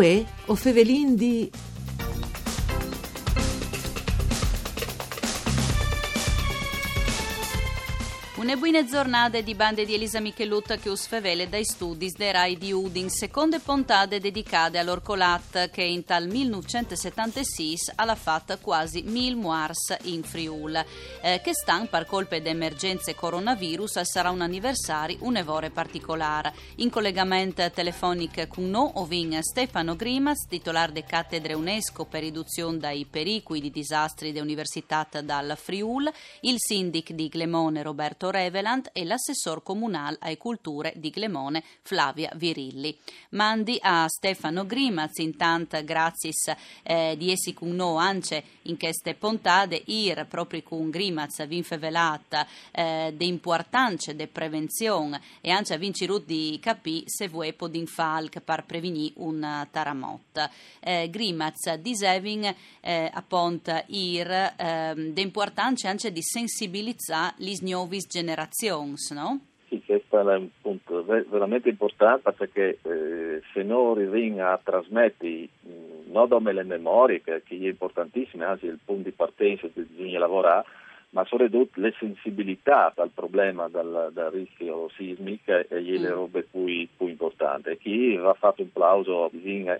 Uè, o fevelin di... Une buone giornate di bande di Elisa Michelutta che usfevele dai studi de Rai di Udin, seconde puntate dedicate all'Orcolat che in tal 1976 ha fatto quasi mil muars in Friul, eh, che stan per colpe d'emergenze coronavirus sarà un anniversario un'evore particolare. In collegamento telefonico con noi ovin Stefano Grimas, titolare de cattedre UNESCO per riduzione dai pericoli di disastri dell'Università dal Friul, il sindic di Glemone Roberto Revelant e l'assessor comunale ai culture di Glemone Flavia Virilli. Mandi a Stefano Grimaz, intanto grazie eh, di essi con noi anche in queste puntate, ir proprio con Grimaz vinfe velata eh, de de prevenzione e anche a vincirut di capì se vuoi podin falc per prevenire un taramot. Eh, Grimaz diseving eh, appunto ir eh, de anche di sensibilizzare gli nuovi generazioni, no? Sì, questo è un punto veramente importante perché eh, se non arriviamo a trasmettere non solo le memorie, che, che è importantissimo, anzi è il punto di partenza che bisogna lavorare, ma soprattutto le sensibilità al problema del, del rischio sismico e le mm. robe più, più importanti. Chi va fatto un plauso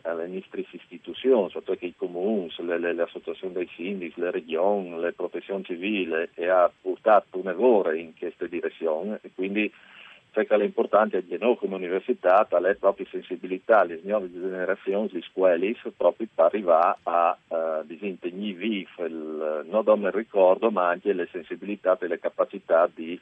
alle nostre istituzioni, soprattutto i comuni, le, le, le, associazioni dei sindici, le regioni, le protezioni civili, e ha portato un errore in questa direzione e quindi che l'importante di noi come università è la propria sensibilità alle nuove generazioni, le scuole, proprio per arrivare a uh, disintegnare vivo il, non solo il ricordo, ma anche le sensibilità e le capacità di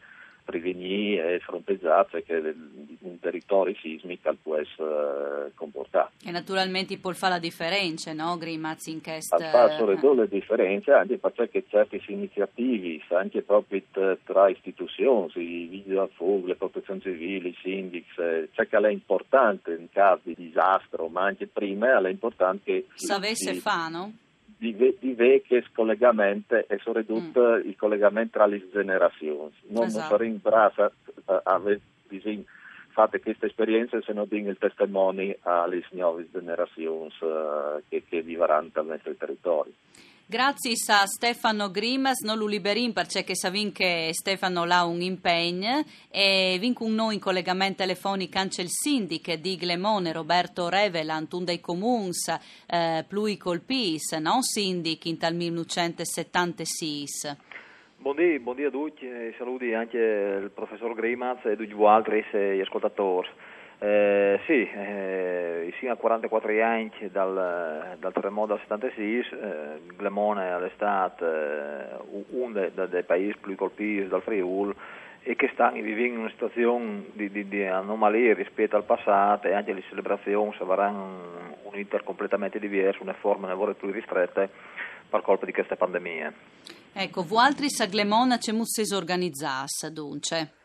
prevenire e fronteggiare che un territorio sismico può essere comportato. E naturalmente può fare la differenza, no, Grimaz, in questo... Fa soprattutto le differenze anche perché certe iniziative, anche proprio tra istituzioni, i vigili del fuoco, le protezioni civili, i sindici, eh, c'è che è importante in caso di disastro, ma anche prima è importante che... Sapesse fa, no? Di, di vecchie scollegamenti e soprattutto mm. il collegamento tra le generazioni. Non esatto. saremo in brasa a, a, fate questa esperienza se non diamo il testimone alle nuove generazioni uh, che, che vivranno nel nostro territorio. Grazie a Stefano Grimas, non lo liberin perché savin che Stefano ha un impegno e vin con noi in collegamento telefonico anche il sindic di Glemone Roberto Revelant, un dei comuns eh, plui colpis, no sindic in tal 1976. Buondì, buondì a tutti e saluti anche il professor Grimas e tutti gli altri ascoltatori. Eh, sì, eh, fino a 44 anni dal, dal terremoto del 76, eh, Glemone all'estate eh, uno dei, dei paesi più colpiti dal Friuli e che stanno vivendo in una situazione di, di, di, anomalia rispetto al passato e anche le celebrazioni saranno un iter completamente diverso, una forma di più ristrette per colpa di questa pandemia. Ecco, voi altri a Glemone c'è molto organizzati, dunque?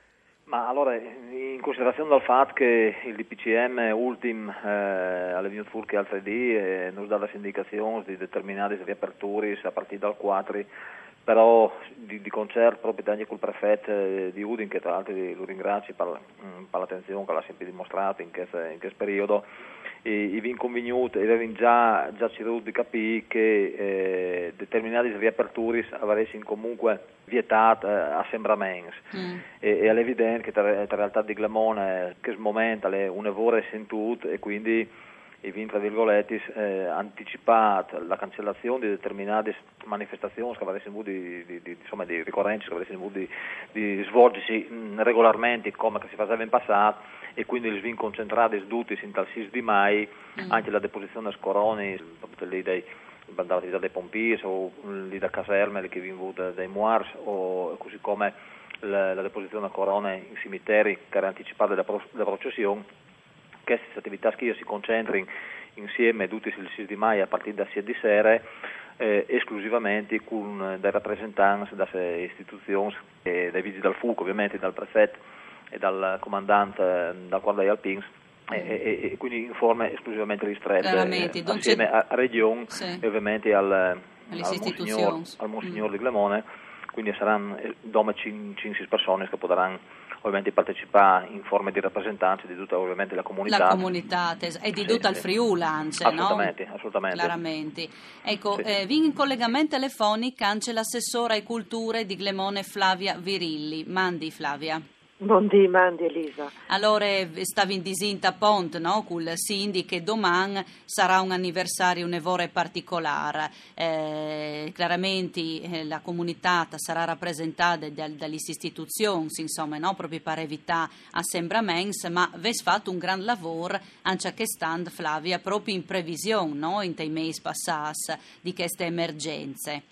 Ma allora, in considerazione del fatto che il DPCM ultim eh, alle venuto fuori al 3D e non dà le indicazioni di determinate riaperture a partire dal 4 però di, di concerto proprio anche col prefetto eh, di Udin che tra l'altro lo ringrazio per, mm, per l'attenzione che l'ha sempre dimostrato in questo periodo i e avevano già, già cercato di capire che eh, determinate riaperture avessero comunque vietato eh, assembramenti mm. e, e è evidente che tra realtà di Glamone che momento è un evore sentito e quindi e vi tra virgolette eh, anticipato la cancellazione di determinate manifestazioni che avessero di, di, di, insomma, di ricorrenze che avessero di, di svolgersi mh, regolarmente come si faceva in passato e quindi li svin concentrati sduti sin dal 6 di mai mm. anche la deposizione a Scoroni lì dei bandavati dei pompieri o lì da caserme che vengono dai Moars o così come la, la deposizione a Corone in cimiteri che era anticipata della processione che queste attività ski si concentrino insieme tutti il 6 di maio a partire da 6 di sera eh, esclusivamente con dei rappresentanti delle istituzioni e dai vigili del fuoco ovviamente dal prefetto e dal comandante dal quadro alpins e, e, e, quindi in forma esclusivamente ristrette eh, assieme a Regione sì. e ovviamente al, al Monsignor, al Monsignor mm. di Glemone quindi saranno eh, dome 5 persone che potranno ovviamente partecipare in forma di rappresentanza di tutta ovviamente la comunità. La comunità e di tutta il Friuli anche, assolutamente, no? Assolutamente, Chiaramente. Ecco, sì. eh, vi in collegamento telefonico anche l'assessora ai culture di Glemone Flavia Virilli. Mandi Flavia. Buondì, mandi Elisa. Allora, stavi in disinta pont, no? Col Sindi che domani sarà un anniversario un'evore particolare. Eh, chiaramente eh, la comunità sarà rappresentata dal, dalle istituzioni, insomma, no? proprio per evitare assembramenti, ma avete fatto un gran lavoro anche che stand, Flavia, proprio in previsione, no? In tei mesi passati di queste emergenze.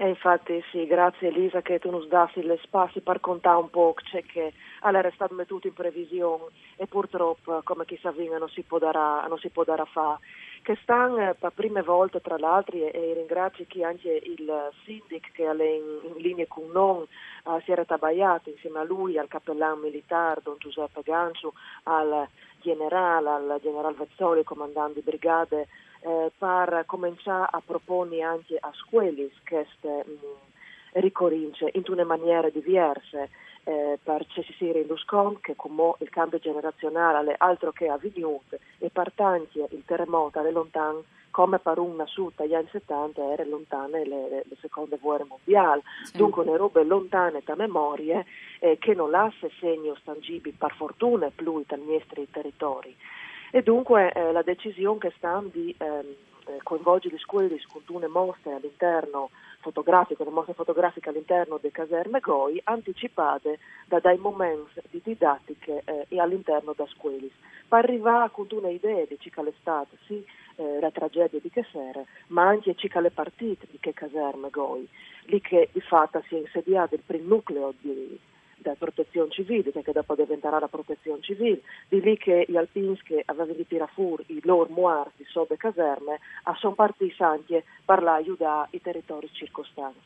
E infatti sì, grazie Elisa che tu nos dassi le spazi per contare un po' c'è che allora è stato mettuto in previsione e purtroppo come chi sa non si può dare, a fare. Che stanno eh, per prime volte tra l'altro e, ringrazio chi anche il sindic che è in, in linea con noi uh, si era tabagliato insieme a lui, al cappellano militare Don Giuseppe Gancio, al generale, al generale Vezzoli, comandante di brigate eh, per cominciare a proporre anche a scuole queste mh, ricorince in una maniera diversa eh, per cessire lo scon che come il cambio generazionale altro che avvenuto e per tanti il terremoto è lontano come per una suta agli anni 70 era lontane le, le, seconde guerre mondiali, sì. dunque le robe lontane da memorie eh, che non lascia segni tangibili per fortuna più dai nostri territori e dunque eh, la decisione che sta di ehm, eh, coinvolgere le scuole con una mostre all'interno fotografiche, una mostra fotografica all'interno delle caserme GOI anticipate da dai momenti di didattiche eh, e all'interno da scuole. Per arrivare con una idea di ciò l'estate, sì, eh, la tragedia di che sera, ma anche ciò le partite di che caserme GOI, lì che di fatto si è insediato il primo nucleo di da protezione civile, perché dopo diventerà la protezione civile, di lì che gli alpins che avevano di tirare fuori i loro morti sotto le caserme, sono partiti anche per aiutare i territori circostanti.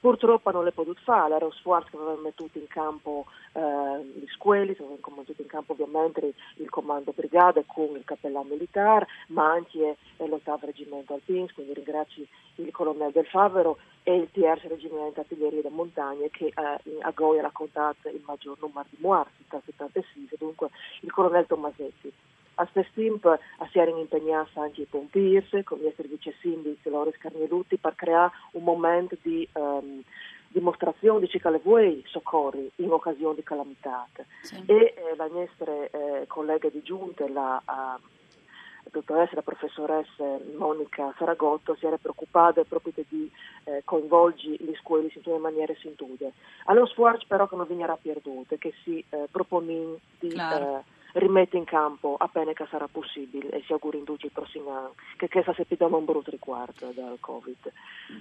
Purtroppo non le potuto fare, era sforzo che avevamo messo in campo eh, le scuole, avevamo messo in campo ovviamente il comando brigata con il cappellano militare, ma anche l'ottavo reggimento alpins, quindi ringrazio il colonnello del Favero e il terzo reggimento artiglieria da montagne che eh, a Goi ha raccontato il maggior numero di morti, 76, dunque il colonnello Tomasetti. A Stestimp si erano impegnati anche i pompieri, con il vice sindaco Loris Carnielutti, per creare un momento di um, dimostrazione di ciò che vuoi soccorri in occasione di calamità. Sì. E eh, la nostra eh, collega di giunta, la uh, dottoressa, la professoressa Monica Saragotto, si era preoccupata proprio di eh, coinvolgere le scuole in maniera sintude. Allo sforzo però che non venirà perduto, che si eh, propone di... Eh, rimette in campo appena che sarà possibile e si auguri in tutti i prossimi anni che questa sepita un brutto riguardo dal Covid.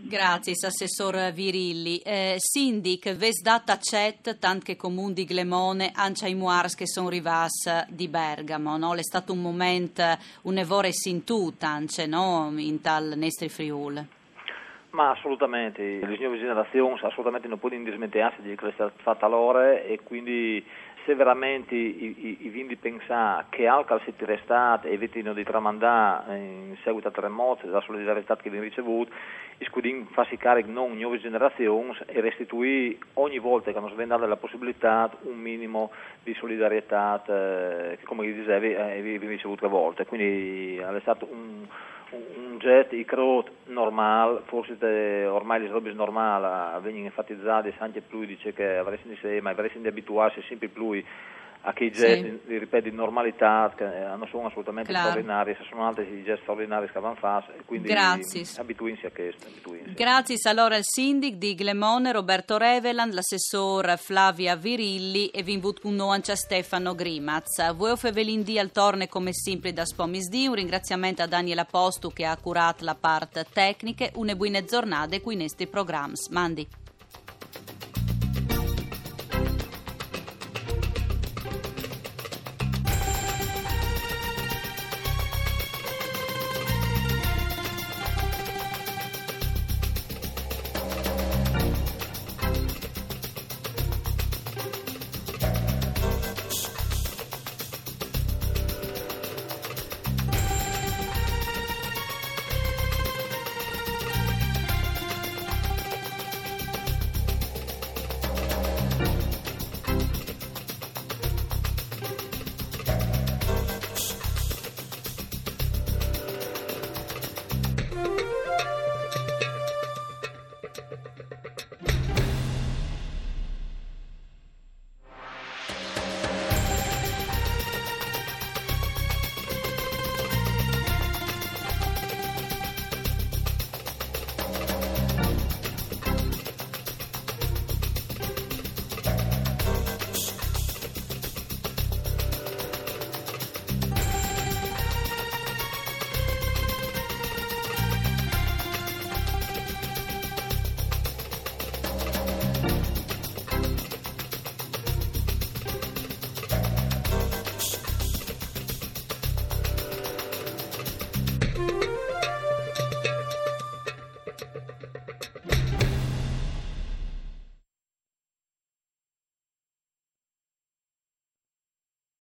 Grazie, Assessor Virilli. Eh, Sindic, ves data chat, tant che comuni di Glemone, ancia i muars che sono rivas di Bergamo, no? È stato un momento, un evore sintù, tance, no? In tal Nestri Friul. Ma assolutamente, le nuove generazioni assolutamente non possono dismettersi di è fatta loro e quindi se veramente i, i, i vindi pensare che Alcal si restate e vettino di tramandare in seguito al terremoto e alla solidarietà che viene ricevuta, i scudin farsi carico non nuove generazioni e restituire ogni volta che si viene la possibilità un minimo di solidarietà eh, che come dicevi eh, viene ricevuto tre volte. Quindi è stato un un jet i crot normal, forse te, ormai le robe normali vengono enfatizzate anche più dice che avresti di sé, ma avresti di abituarsi sempre più a che i gesti, sì. ripeto, di normalità che non sono assolutamente claro. straordinari, se sono altri i gesti straordinari che vanno fatti, quindi Grazie. abituinsi a questo. Abituinsi. Grazie allora al sindic di Glemone Roberto Reveland, l'assessore Flavia Virilli e vinvut con Stefano Grimaz. Voi Fevelindì al torne come sempre da Spomisdì, un ringraziamento a Daniela Postu che ha curato la parte tecnica, une buone giornate qui in questi programmi. Mandi.